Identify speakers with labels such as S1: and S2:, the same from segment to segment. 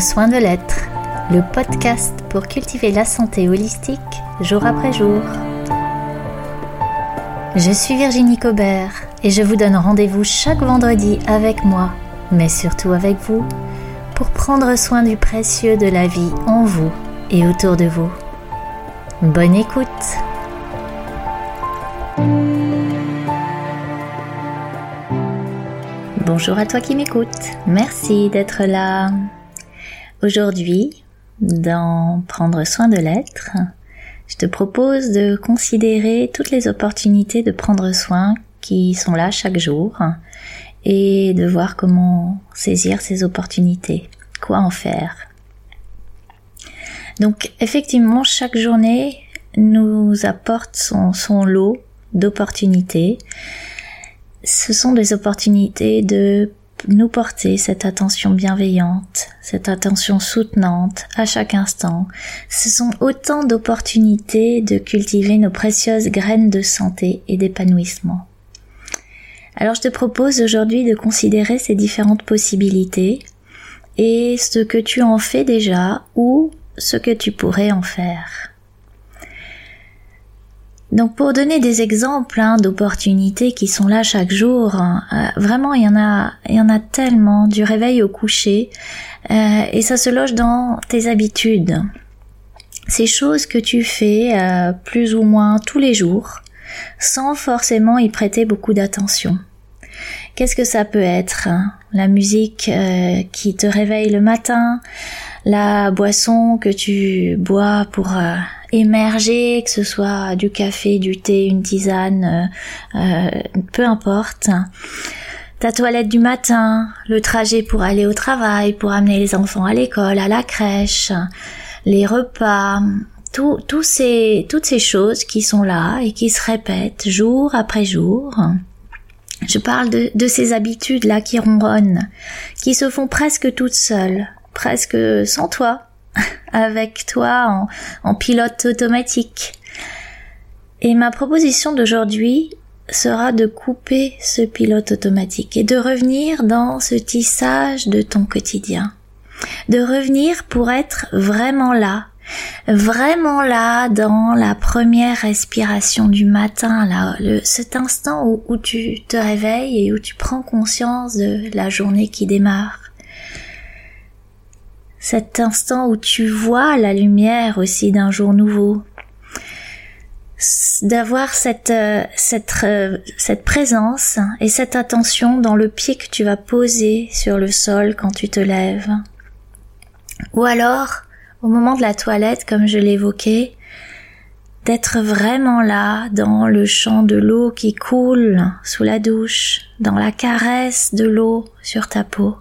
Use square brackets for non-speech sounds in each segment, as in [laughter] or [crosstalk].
S1: Prendre soin de l'être, le podcast pour cultiver la santé holistique jour après jour. Je suis Virginie Cobert et je vous donne rendez-vous chaque vendredi avec moi, mais surtout avec vous, pour prendre soin du précieux de la vie en vous et autour de vous. Bonne écoute Bonjour à toi qui m'écoute, merci d'être là. Aujourd'hui, dans Prendre soin de l'être, je te propose de considérer toutes les opportunités de prendre soin qui sont là chaque jour et de voir comment saisir ces opportunités, quoi en faire. Donc effectivement, chaque journée nous apporte son, lot d'opportunités. Ce sont des opportunités de nous porter cette attention bienveillante, cette attention soutenante à chaque instant. Ce sont autant d'opportunités de cultiver nos précieuses graines de santé et d'épanouissement. Alors je te propose aujourd'hui de considérer ces différentes possibilités et ce que tu en fais déjà ou ce que tu pourrais en faire. Donc pour donner des exemples hein, d'opportunités qui sont là chaque jour, hein, euh, vraiment il y en a, il y en a tellement du réveil au coucher, euh, et ça se loge dans tes habitudes. Ces choses que tu fais euh, plus ou moins tous les jours, sans forcément y prêter beaucoup d'attention. Qu'est-ce que ça peut être hein La musique qui te réveille le matin, la boisson que tu bois pour émerger, que ce soit du café, du thé, une tisane, euh, euh, peu importe. Ta toilette du matin, le trajet pour aller au travail, pour amener les enfants à l'école, à la crèche, les repas, tout, ces, toutes ces choses qui sont là et qui se répètent jour après jour. Je parle de, de ces habitudes-là qui ronronnent, qui se font presque toutes seules, presque sans toi, avec toi en, pilote automatique. Et ma proposition d'aujourd'hui sera de couper ce pilote automatique et de revenir dans ce tissage de ton quotidien. De revenir pour être vraiment là, vraiment là dans la première respiration du matin, là, cet instant où tu te réveilles et où tu prends conscience de la journée qui démarre cet instant où tu vois la lumière aussi d'un jour nouveau, d'avoir cette euh, cette euh, cette présence et cette attention dans le pied que tu vas poser sur le sol quand tu te lèves. Ou alors, au moment de la toilette, comme je l'évoquais, d'être vraiment là dans le champ de l'eau qui coule sous la douche, dans la caresse de l'eau sur ta peau.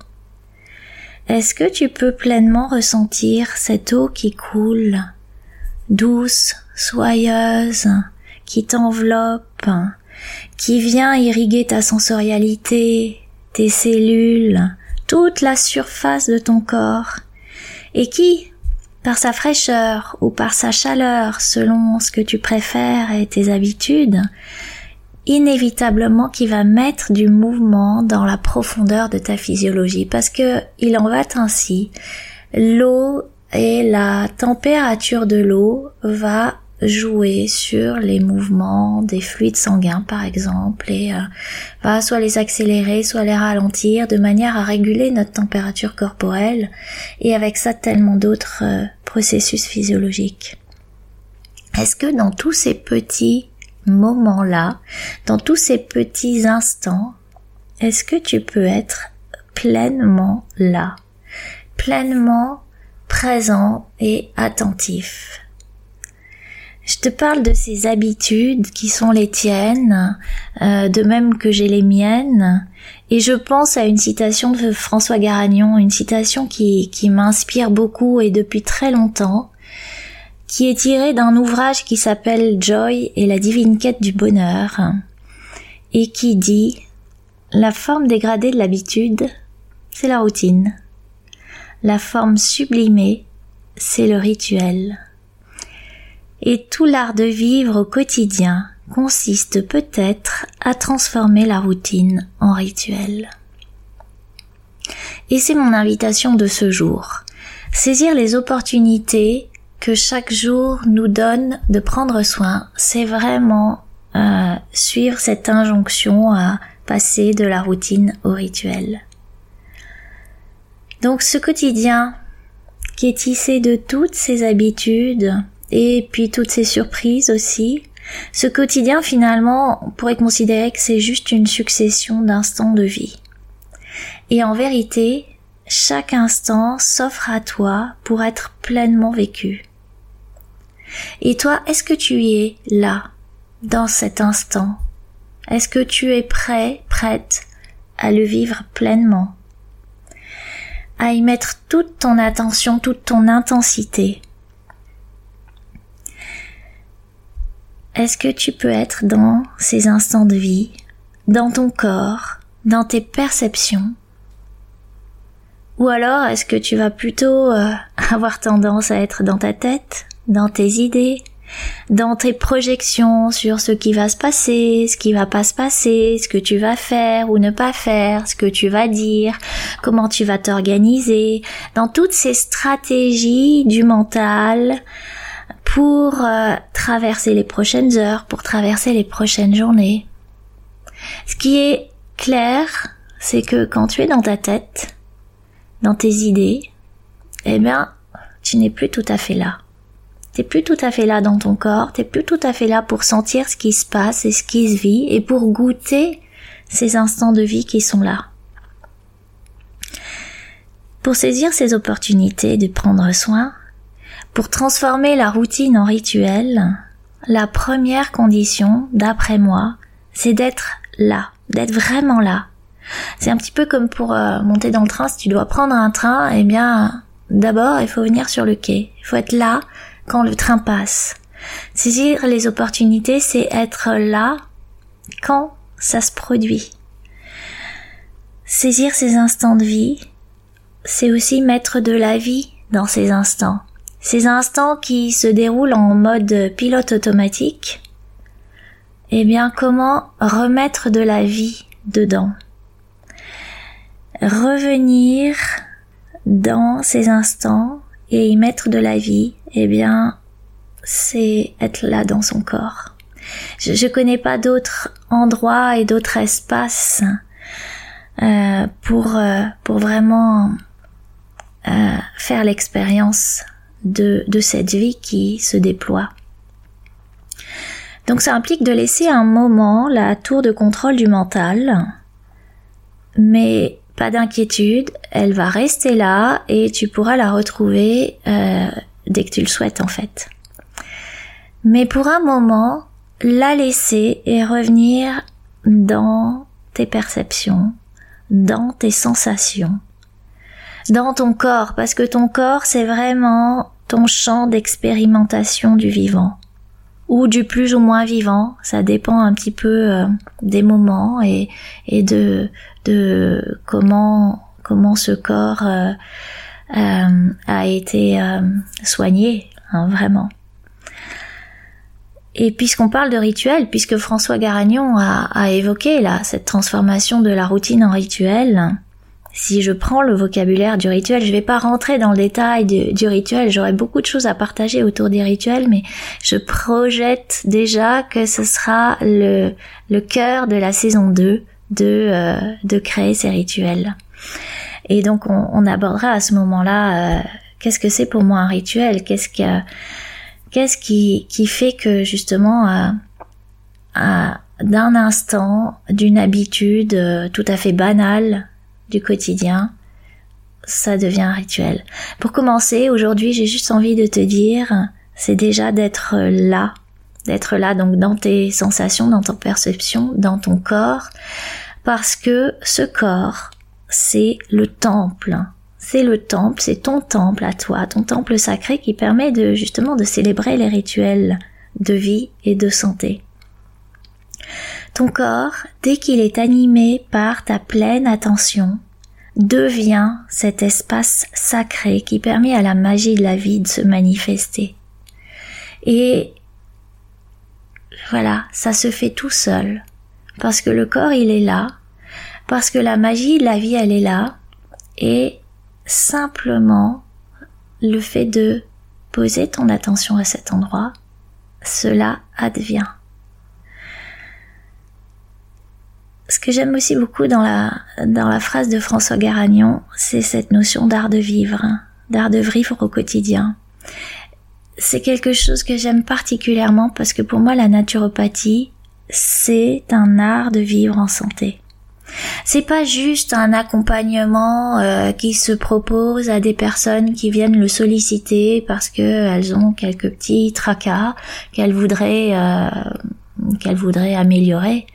S1: Est-ce que tu peux pleinement ressentir cette eau qui coule, douce, soyeuse, qui t'enveloppe, qui vient irriguer ta sensorialité, tes cellules, toute la surface de ton corps, et qui, par sa fraîcheur ou par sa chaleur selon ce que tu préfères et tes habitudes, inévitablement qui va mettre du mouvement dans la profondeur de ta physiologie parce que il en va ainsi. L'eau et la température de l'eau va jouer sur les mouvements des fluides sanguins par exemple et euh, va soit les accélérer soit les ralentir de manière à réguler notre température corporelle et avec ça tellement d'autres euh, processus physiologiques. Est-ce que dans tous ces petits moment-là, dans tous ces petits instants, est-ce que tu peux être pleinement là, pleinement présent et attentif? Je te parle de ces habitudes qui sont les tiennes, euh, de même que j'ai les miennes, et je pense à une citation de François Garagnon, une citation qui, qui m'inspire beaucoup et depuis très longtemps, qui est tiré d'un ouvrage qui s'appelle Joy et la divine quête du bonheur, et qui dit La forme dégradée de l'habitude, c'est la routine. La forme sublimée, c'est le rituel. Et tout l'art de vivre au quotidien consiste peut-être à transformer la routine en rituel. Et c'est mon invitation de ce jour Saisir les opportunités que chaque jour nous donne de prendre soin, c'est vraiment euh, suivre cette injonction à passer de la routine au rituel. Donc ce quotidien qui est tissé de toutes ces habitudes et puis toutes ces surprises aussi, ce quotidien finalement on pourrait considérer que c'est juste une succession d'instants de vie. Et en vérité, chaque instant s'offre à toi pour être pleinement vécu. Et toi, est-ce que tu es là, dans cet instant? Est-ce que tu es prêt, prête à le vivre pleinement? À y mettre toute ton attention, toute ton intensité? Est-ce que tu peux être dans ces instants de vie, dans ton corps, dans tes perceptions? Ou alors est-ce que tu vas plutôt euh, [laughs] avoir tendance à être dans ta tête, dans tes idées, dans tes projections sur ce qui va se passer, ce qui va pas se passer, ce que tu vas faire ou ne pas faire, ce que tu vas dire, comment tu vas t'organiser, dans toutes ces stratégies du mental pour euh, traverser les prochaines heures, pour traverser les prochaines journées. Ce qui est clair, c'est que quand tu es dans ta tête, dans tes idées, eh bien, tu n'es plus tout à fait là. T'es plus tout à fait là dans ton corps, t'es plus tout à fait là pour sentir ce qui se passe et ce qui se vit et pour goûter ces instants de vie qui sont là. Pour saisir ces opportunités de prendre soin, pour transformer la routine en rituel, la première condition, d'après moi, c'est d'être là, d'être vraiment là, c'est un petit peu comme pour euh, monter dans le train, si tu dois prendre un train, eh bien, d'abord, il faut venir sur le quai. Il faut être là quand le train passe. Saisir les opportunités, c'est être là quand ça se produit. Saisir ces instants de vie, c'est aussi mettre de la vie dans ces instants. Ces instants qui se déroulent en mode pilote automatique, eh bien comment remettre de la vie dedans? Revenir dans ces instants et y mettre de la vie, eh bien, c'est être là dans son corps. Je, je connais pas d'autres endroits et d'autres espaces euh, pour euh, pour vraiment euh, faire l'expérience de de cette vie qui se déploie. Donc ça implique de laisser un moment la tour de contrôle du mental, mais pas d'inquiétude, elle va rester là et tu pourras la retrouver euh, dès que tu le souhaites en fait. Mais pour un moment, la laisser et revenir dans tes perceptions, dans tes sensations, dans ton corps, parce que ton corps c'est vraiment ton champ d'expérimentation du vivant ou du plus ou moins vivant, ça dépend un petit peu euh, des moments et, de comment comment ce corps euh, euh, a été soigné, hein, vraiment. Et puisqu'on parle de rituel, puisque François Garagnon a, a évoqué là cette transformation de la routine en rituel, si je prends le vocabulaire du rituel, je vais pas rentrer dans le détail du, rituel, j'aurais beaucoup de choses à partager autour des rituels, mais je projette déjà que ce sera le, le cœur de la saison 2 de, euh, de créer ces rituels. Et donc on, abordera à ce moment-là euh, qu'est-ce que c'est pour moi un rituel, qu'est-ce que qu'est-ce qui, qui fait que justement euh, d'un instant, d'une habitude tout à fait banale, du quotidien, ça devient un rituel. Pour commencer, aujourd'hui, j'ai juste envie de te dire, c'est déjà d'être là, d'être là donc dans tes sensations, dans ton perception, dans ton corps, parce que ce corps, c'est le temple. C'est le temple, c'est ton temple à toi, ton temple sacré qui permet de justement de célébrer les rituels de vie et de santé. Ton corps, dès qu'il est animé par ta pleine attention, devient cet espace sacré qui permet à la magie de la vie de se manifester. Et voilà, ça se fait tout seul, parce que le corps il est là, parce que la magie de la vie elle est là, et simplement le fait de poser ton attention à cet endroit, cela advient. Ce que j'aime aussi beaucoup dans la, dans la phrase de François Garagnon, c'est cette notion d'art de vivre, d'art de vivre au quotidien. C'est quelque chose que j'aime particulièrement parce que pour moi la naturopathie, c'est un art de vivre en santé. C'est pas juste un accompagnement euh, qui se propose à des personnes qui viennent le solliciter parce que elles ont quelques petits tracas qu'elles voudraient euh, qu'elles voudraient améliorer.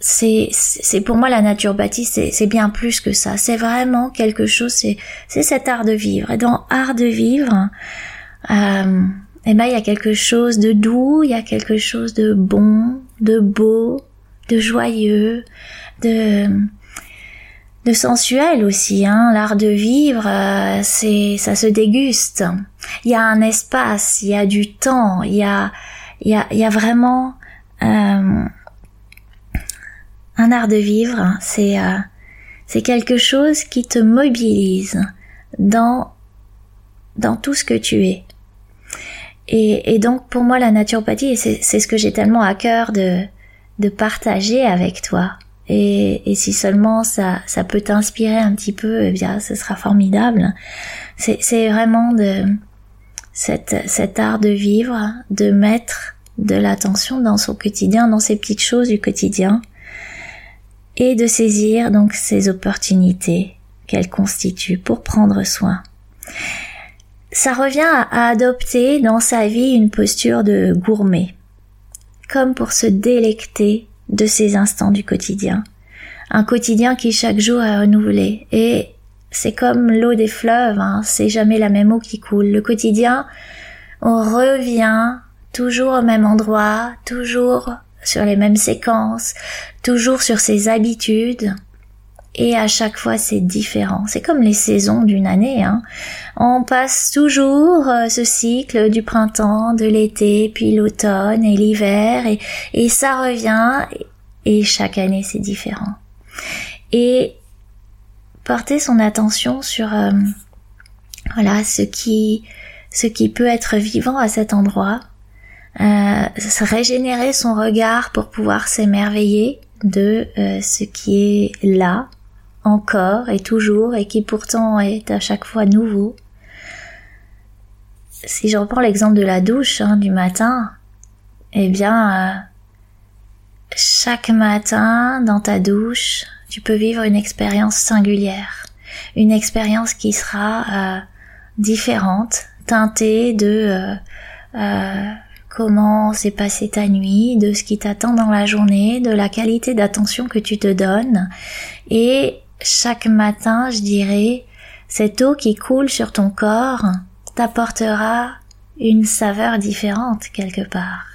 S1: C'est c'est pour moi la naturopathie c'est c'est bien plus que ça. C'est vraiment quelque chose. C'est c'est cet art de vivre. Et dans art de vivre, euh, eh ben il y a quelque chose de doux, il y a quelque chose de bon, de beau, de joyeux, de de sensuel aussi. Hein. L'art de vivre, euh, c'est ça se déguste. Il y a un espace, il y a du temps, il y a il y a, il y a vraiment euh, un art de vivre. C'est euh, c'est quelque chose qui te mobilise dans dans tout ce que tu es. Et, et donc pour moi la naturopathie, c'est ce que j'ai tellement à cœur de de partager avec toi. Et, et si seulement ça, ça peut t'inspirer un petit peu, eh bien, ce sera formidable. C'est vraiment de cet art de vivre, de mettre de l'attention dans son quotidien, dans ces petites choses du quotidien, et de saisir donc ces opportunités qu'elles constituent pour prendre soin. Ça revient à adopter dans sa vie une posture de gourmet, comme pour se délecter de ces instants du quotidien. Un quotidien qui chaque jour est renouvelé. Et c'est comme l'eau des fleuves, hein, c'est jamais la même eau qui coule. Le quotidien, on revient toujours au même endroit, toujours sur les mêmes séquences, toujours sur ses habitudes. Et à chaque fois, c'est différent. C'est comme les saisons d'une année. Hein. On passe toujours euh, ce cycle du printemps, de l'été, puis l'automne et l'hiver, et, ça revient. Et chaque année, c'est différent. Et porter son attention sur euh, voilà ce qui ce qui peut être vivant à cet endroit, euh, régénérer son regard pour pouvoir s'émerveiller de euh, ce qui est là encore et toujours et qui pourtant est à chaque fois nouveau. Si je reprends l'exemple de la douche hein, du matin, eh bien, euh, chaque matin dans ta douche, tu peux vivre une expérience singulière, une expérience qui sera différente, teintée de comment s'est passée ta nuit, de ce qui t'attend dans la journée, de la qualité d'attention que tu te donnes et chaque matin, je dirais, cette eau qui coule sur ton corps t'apportera une saveur différente quelque part.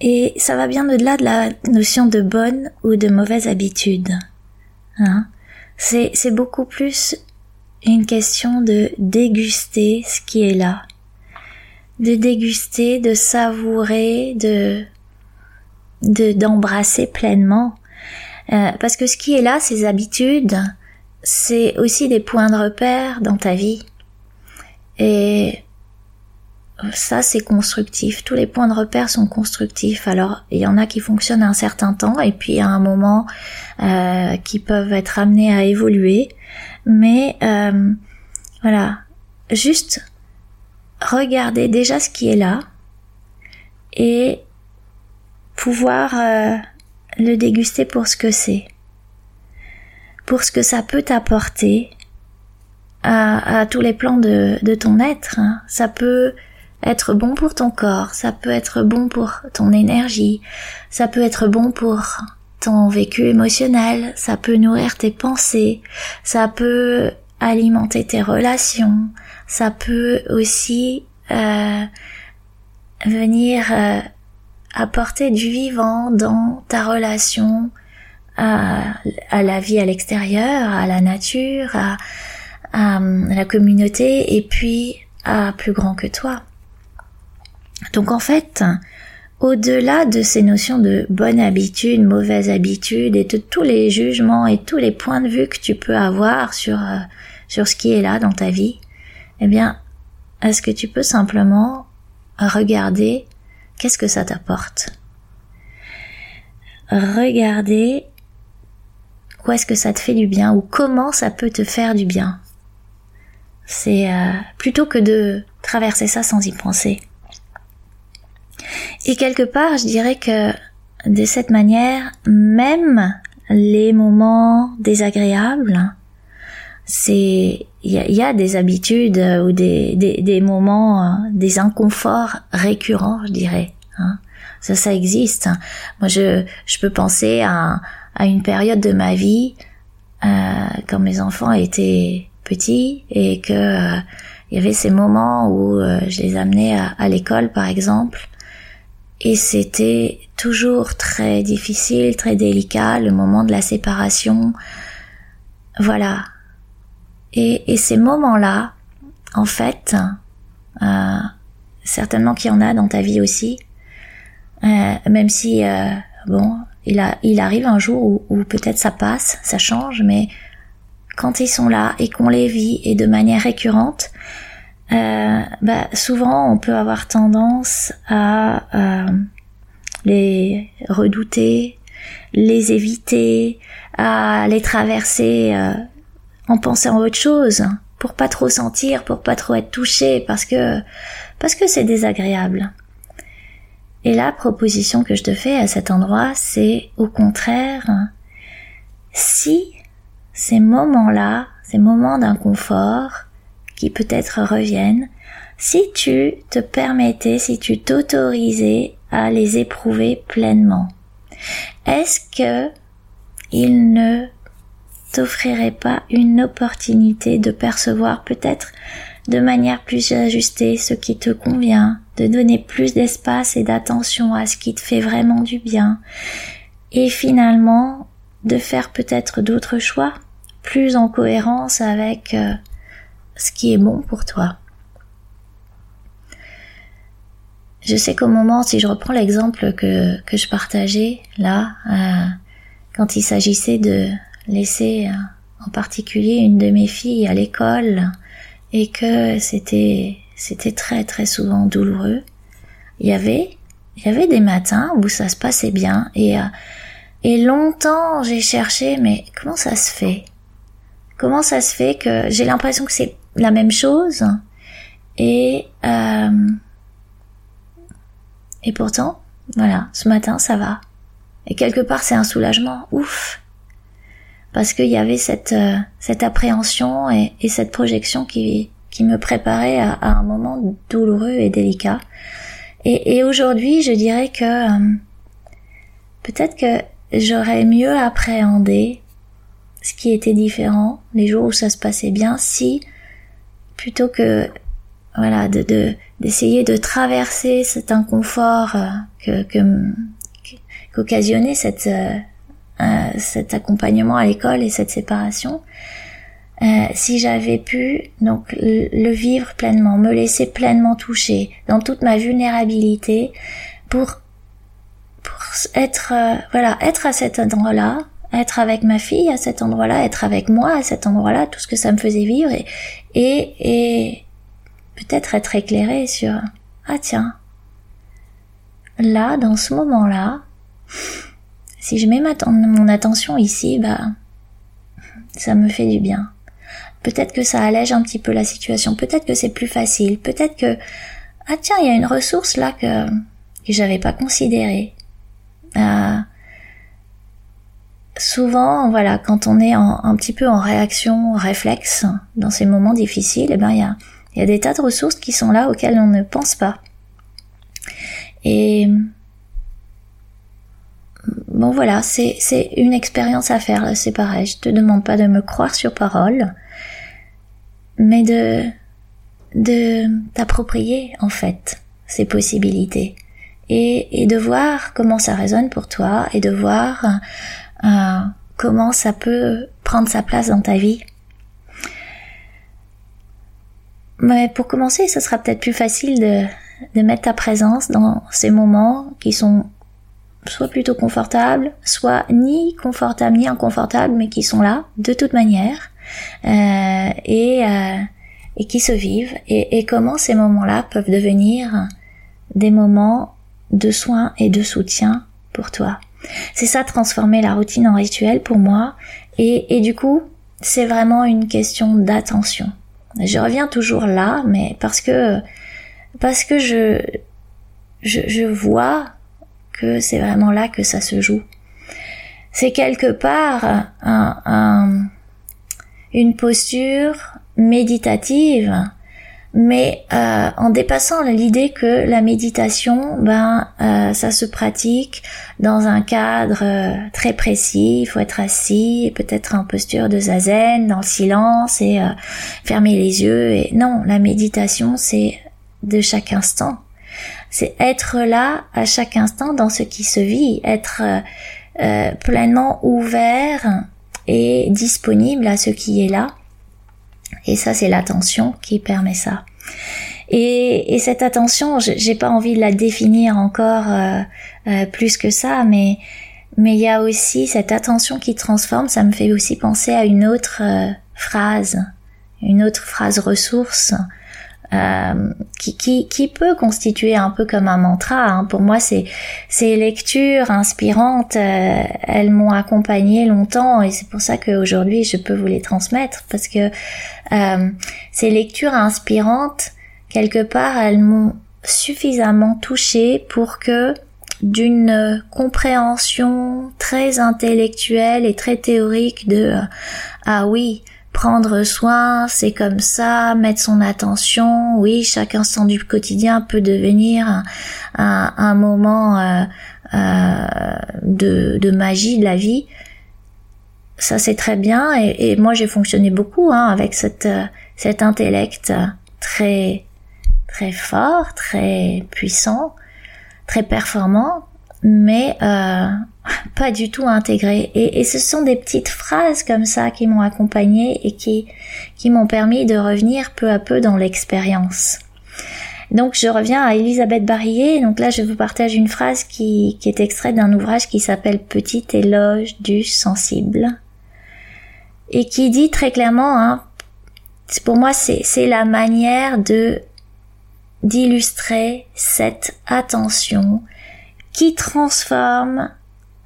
S1: Et ça va bien au-delà de la notion de bonne ou de mauvaise habitude. Hein c'est, c'est beaucoup plus une question de déguster ce qui est là. De déguster, de savourer, de de d'embrasser pleinement. Euh, parce que ce qui est là ces habitudes c'est aussi des points de repère dans ta vie. Et ça c'est constructif. Tous les points de repère sont constructifs. Alors il y en a qui fonctionnent un certain temps et puis à un moment euh, qui peuvent être amenés à évoluer mais euh, voilà juste regarder déjà ce qui est là et pouvoir euh, le déguster pour ce que c'est, pour ce que ça peut t'apporter à, tous les plans de, ton être. Hein. Ça peut être bon pour ton corps, ça peut être bon pour ton énergie, ça peut être bon pour ton vécu émotionnel, ça peut nourrir tes pensées, ça peut alimenter tes relations, ça peut aussi euh, venir euh, apporter du vivant dans ta relation à, la vie à l'extérieur, à la nature, à, la communauté et puis à plus grand que toi. Donc en fait, au-delà de ces notions de bonne habitude, mauvaise habitude et de tous les jugements et tous les points de vue que tu peux avoir sur, euh, sur ce qui est là dans ta vie, eh bien, est-ce que tu peux simplement regarder qu'est-ce que ça t'apporte? Regarder où est-ce que ça te fait du bien ou comment ça peut te faire du bien? C'est euh, plutôt que de traverser ça sans y penser. Et quelque part, je dirais que de cette manière, même les moments désagréables, c'est il y, a, des habitudes ou des, des, moments, des inconforts récurrents, je dirais. Hein. Ça, ça existe. Moi, je, je peux penser à, à une période de ma vie euh, quand mes enfants étaient petits et que euh, il y avait ces moments où euh, je les amenais à l'école, par exemple, et c'était toujours très difficile, très délicat, le moment de la séparation. Voilà. Et, et ces moments-là, en fait, euh, certainement qu'il y en a dans ta vie aussi, euh, même si, euh, bon, il, a, il arrive un jour où, où peut-être ça passe, ça change, mais quand ils sont là et qu'on les vit et de manière récurrente, euh, bah, souvent on peut avoir tendance à euh, les redouter, les éviter, à les traverser euh, en pensant à autre chose, pour pas trop sentir, pour pas trop être touché, parce que parce que c'est désagréable. Et la proposition que je te fais à cet endroit, c'est au contraire, si ces moments-là, ces moments d'inconfort, peut-être reviennent, si tu te permettais, si tu t'autorisais à les éprouver pleinement. Est-ce que il ne t'offrirait pas une opportunité de percevoir peut-être de manière plus ajustée ce qui te convient, de donner plus d'espace et d'attention à ce qui te fait vraiment du bien, et finalement de faire peut-être d'autres choix, plus en cohérence avec euh, ce qui est bon pour toi. Je sais qu'au moment, si je reprends l'exemple que, que je partageais là, euh, quand il s'agissait de laisser euh, en particulier une de mes filles à l'école et que c'était c'était très très souvent douloureux, il y avait il y avait des matins où ça se passait bien et euh, et longtemps j'ai cherché mais comment ça se fait? Comment ça se fait que j'ai l'impression que c'est la même chose. Et euh, et pourtant voilà ce matin ça va. Et quelque part c'est un soulagement ouf. Parce qu'il y avait cette euh, cette appréhension et, et, cette projection qui qui me préparait à, un moment douloureux et délicat. Et, et aujourd'hui je dirais que euh, peut-être que j'aurais mieux appréhendé ce qui était différent les jours où ça se passait bien si plutôt que voilà de d'essayer de, traverser cet inconfort euh, que qu'occasionnait cette euh, euh, cet accompagnement à l'école et cette séparation. Si j'avais pu donc le vivre pleinement me laisser pleinement toucher dans toute ma vulnérabilité pour pour être voilà être à cet endroit là être avec ma fille à cet endroit-là, être avec moi à cet endroit-là, tout ce que ça me faisait vivre et, et, et peut-être être éclairé sur ah tiens là dans ce moment-là si je mets ma, mon attention ici bah ça me fait du bien. Peut-être que ça allège un petit peu la situation peut-être que c'est plus facile peut-être que ah tiens il y a une ressource là que que j'avais pas considérée. Euh, souvent, voilà, quand on est un petit peu en réaction réflexe dans ces moments difficiles, eh ben il y a, des tas de ressources qui sont là auxquelles on ne pense pas. Et bon voilà, c'est c'est une expérience à faire. C'est pareil. Je te demande pas de me croire sur parole, mais de de t'approprier en fait ces possibilités et, et de voir comment ça résonne pour toi et de voir euh, comment ça peut prendre sa place dans ta vie? Mais pour commencer, ce sera peut-être plus facile de, de mettre ta présence dans ces moments qui sont soit plutôt confortables, soit ni confortables ni inconfortables, mais qui sont là de toute manière euh, et, euh, et qui se vivent et, et comment ces moments-là peuvent devenir des moments de soins et de soutien pour toi? C'est ça transformer la routine en rituel pour moi et, et du coup c'est vraiment une question d'attention. Je reviens toujours là, mais parce que parce que je je, je vois que c'est vraiment là que ça se joue. C'est quelque part un, un, une posture méditative, mais euh, en dépassant l'idée que la méditation, ben, euh, ça se pratique dans un cadre euh, très précis. Il faut être assis, peut-être en posture de zazen, dans le silence et fermer les yeux. Et non, la méditation, c'est de chaque instant. C'est être là à chaque instant dans ce qui se vit, être euh, pleinement ouvert et disponible à ce qui est là. Et ça, c'est l'attention qui permet ça. Et, et cette attention, j'ai pas envie de la définir encore euh, euh, plus que ça, mais mais il y a aussi cette attention qui transforme. Ça me fait aussi penser à une autre phrase, une autre phrase ressource euh, qui, qui, qui, peut constituer un peu comme un mantra. Hein. Pour moi, ces, ces lectures inspirantes, euh, elles m'ont accompagné longtemps et c'est pour ça qu'aujourd'hui, je peux vous les transmettre parce que euh, ces lectures inspirantes, quelque part, elles m'ont suffisamment touchée pour que d'une compréhension très intellectuelle et très théorique de ah oui prendre soin, c'est comme ça, mettre son attention. Oui, chaque instant du quotidien peut devenir un, moment euh, euh, de, magie de la vie. Ça c'est très bien et, moi j'ai fonctionné beaucoup hein, avec cette, cet intellect très très fort, très puissant, très performant, mais euh, pas du tout intégré. Et, et, ce sont des petites phrases comme ça qui m'ont accompagné et qui, qui m'ont permis de revenir peu à peu dans l'expérience. Donc je reviens à Elisabeth Barillet. Donc là je vous partage une phrase qui, qui est extraite d'un ouvrage qui s'appelle Petit éloge du sensible et qui dit très clairement, hein, pour moi c'est la manière de d'illustrer cette attention qui transforme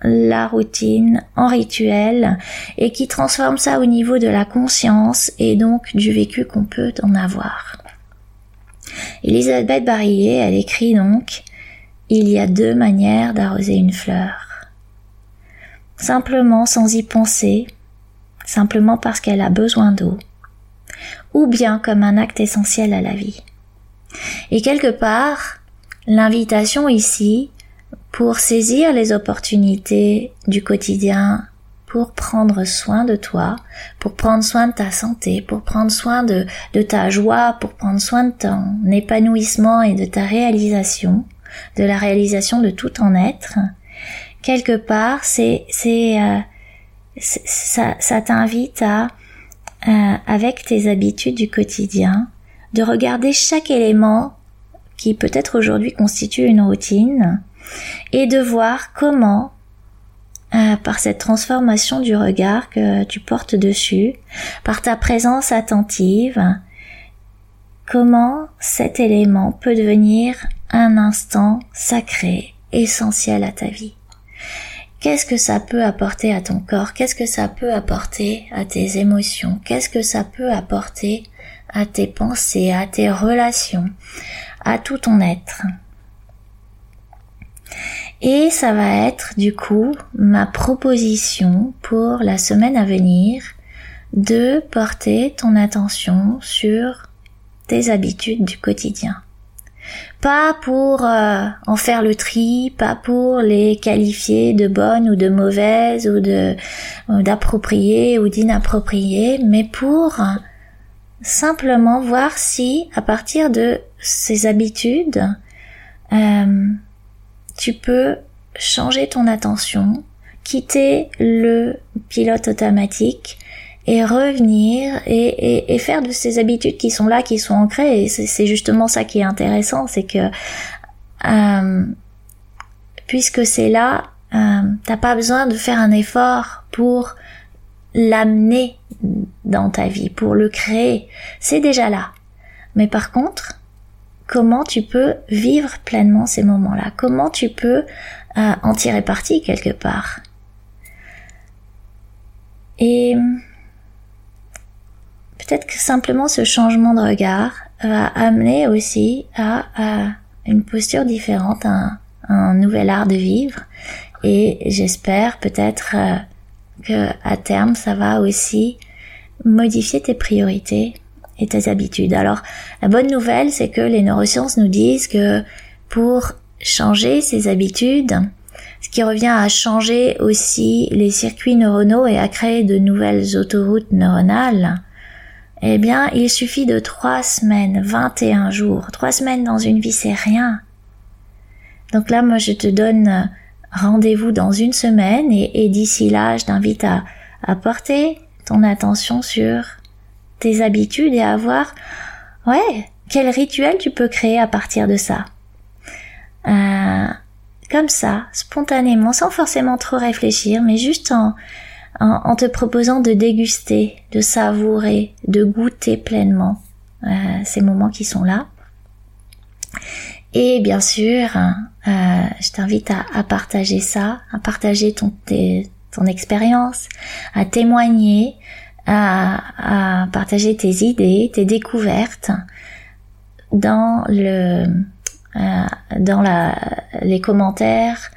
S1: la routine en rituel et qui transforme ça au niveau de la conscience et donc du vécu qu'on peut en avoir. Elisabeth Barillet, elle écrit donc Il y a deux manières d'arroser une fleur. Simplement sans y penser, simplement parce qu'elle a besoin d'eau, ou bien comme un acte essentiel à la vie. Et quelque part, l'invitation ici, pour saisir les opportunités du quotidien, pour prendre soin de toi, pour prendre soin de ta santé, pour prendre soin de, de ta joie, pour prendre soin de ton épanouissement et de ta réalisation, de la réalisation de tout ton être. Quelque part, c'est, c'est, euh, ça, ça t'invite à, euh, avec tes habitudes du quotidien, de regarder chaque élément qui peut-être aujourd'hui constitue une routine, et de voir comment, euh, par cette transformation du regard que tu portes dessus, par ta présence attentive, comment cet élément peut devenir un instant sacré, essentiel à ta vie. Qu'est-ce que ça peut apporter à ton corps? Qu'est-ce que ça peut apporter à tes émotions? Qu'est-ce que ça peut apporter à tes pensées, à tes relations, à tout ton être? Et ça va être du coup ma proposition pour la semaine à venir de porter ton attention sur tes habitudes du quotidien. Pas pour euh, en faire le tri, pas pour les qualifier de bonnes ou de mauvaises ou de d'appropriées ou d'inappropriées, mais pour simplement voir si à partir de ces habitudes euh, tu peux changer ton attention, quitter le pilote automatique et revenir et, et, faire de ces habitudes qui sont là, qui sont ancrées. Et c'est justement ça qui est intéressant, c'est que euh, puisque c'est là, euh, t'as pas besoin de faire un effort pour l'amener dans ta vie, pour le créer. C'est déjà là. Mais par contre, comment tu peux vivre pleinement ces moments-là? Comment tu peux euh, en tirer parti quelque part? Et peut-être que simplement ce changement de regard va amener aussi à, une posture différente, un, un, nouvel art de vivre. Et j'espère peut-être euh, que à terme, ça va aussi modifier tes priorités et tes habitudes. Alors, la bonne nouvelle, c'est que les neurosciences nous disent que pour changer ses habitudes, ce qui revient à changer aussi les circuits neuronaux et à créer de nouvelles autoroutes neuronales, eh bien, il suffit de trois semaines, 21 jours. Trois semaines dans une vie, c'est rien. Donc là, moi, je te donne rendez-vous dans une semaine et, d'ici là, je t'invite à, à porter ton attention sur tes habitudes et à voir, ouais, quel rituel tu peux créer à partir de ça? Euh, comme ça, spontanément, sans forcément trop réfléchir, mais juste en, en, te proposant de déguster, de savourer, de goûter pleinement euh, ces moments qui sont là. Et bien sûr, euh, je t'invite à, à, partager ça, à partager ton, ton expérience, à témoigner, à, à, partager tes idées, tes découvertes dans le euh, dans la, les commentaires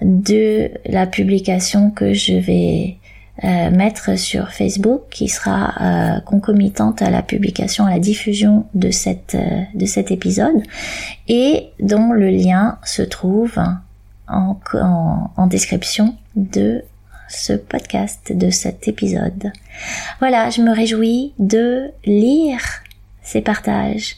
S1: de la publication que je vais euh, mettre sur Facebook qui sera euh, concomitante à la publication, à la diffusion de cette euh, de cet épisode et dont le lien se trouve en, en, en description de ce podcast, de cet épisode. Voilà, je me réjouis de lire ces partages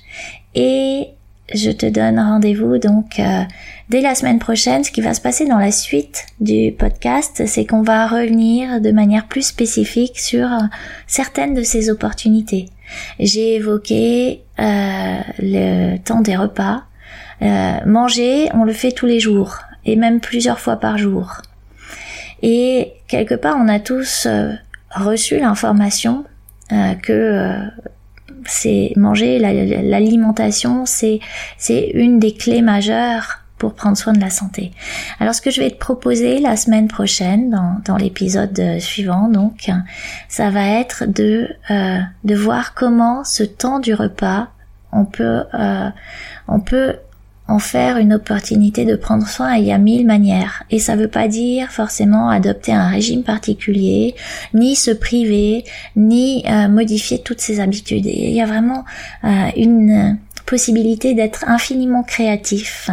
S1: et je te donne rendez-vous donc euh, dès la semaine prochaine. Ce qui va se passer dans la suite du podcast, c'est qu'on va revenir de manière plus spécifique sur euh, certaines de ces opportunités. J'ai évoqué euh, le temps des repas. manger, on le fait tous les jours et même plusieurs fois par jour. Et quelque part, on a tous reçu l'information que c'est manger, l'alimentation, c'est une des clés majeures pour prendre soin de la santé. Alors ce que je vais te proposer la semaine prochaine dans, l'épisode suivant donc ça va être de euh, voir comment ce temps du repas euh, on peut en faire une opportunité de prendre soin, il y a mille manières. Et ça veut pas dire forcément adopter un régime particulier, ni se priver, ni euh, modifier toutes ses habitudes. il y a vraiment euh, une possibilité d'être infiniment créatif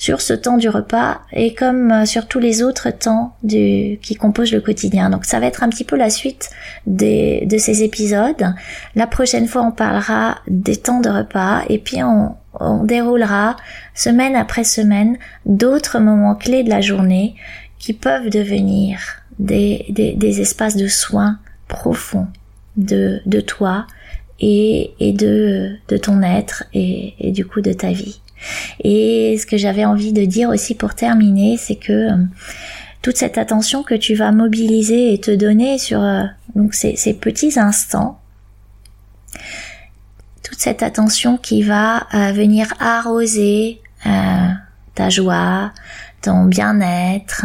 S1: sur ce temps du repas et comme euh, sur tous les autres temps qui composent le quotidien. Donc ça va être un petit peu la suite des, de ces épisodes. La prochaine fois on parlera des temps de repas et puis on, on déroulera semaine après semaine d'autres moments clés de la journée qui peuvent devenir des, des, espaces de soins profonds de, de toi et, et de, de ton être et, et du coup de ta vie. Et ce que j'avais envie de dire aussi pour terminer, c'est que euh, toute cette attention que tu vas mobiliser et te donner sur euh, ces, petits instants, toute cette attention qui va euh, venir arroser ta joie, ton bien-être,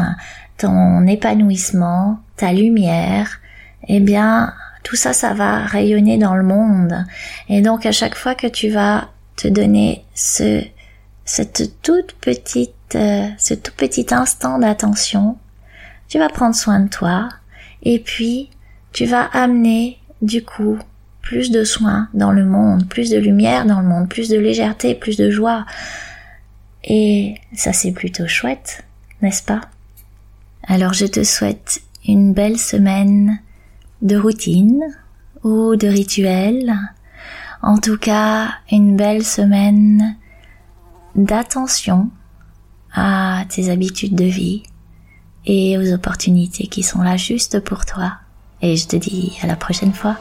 S1: ton épanouissement, ta lumière, eh bien, tout ça, ça va rayonner dans le monde. Et donc, à chaque fois que tu vas te donner ce, cette toute petite, euh, ce tout petit instant d'attention, tu vas prendre soin de toi, et puis, tu vas amener, du coup, plus de soins dans le monde, plus de lumière dans le monde, plus de légèreté, plus de joie. Et ça c'est plutôt chouette, n'est-ce pas? Alors je te souhaite une belle semaine de routine ou de rituel. En tout cas, une belle semaine d'attention à tes habitudes de vie et aux opportunités qui sont là juste pour toi. Et je te dis à la prochaine fois.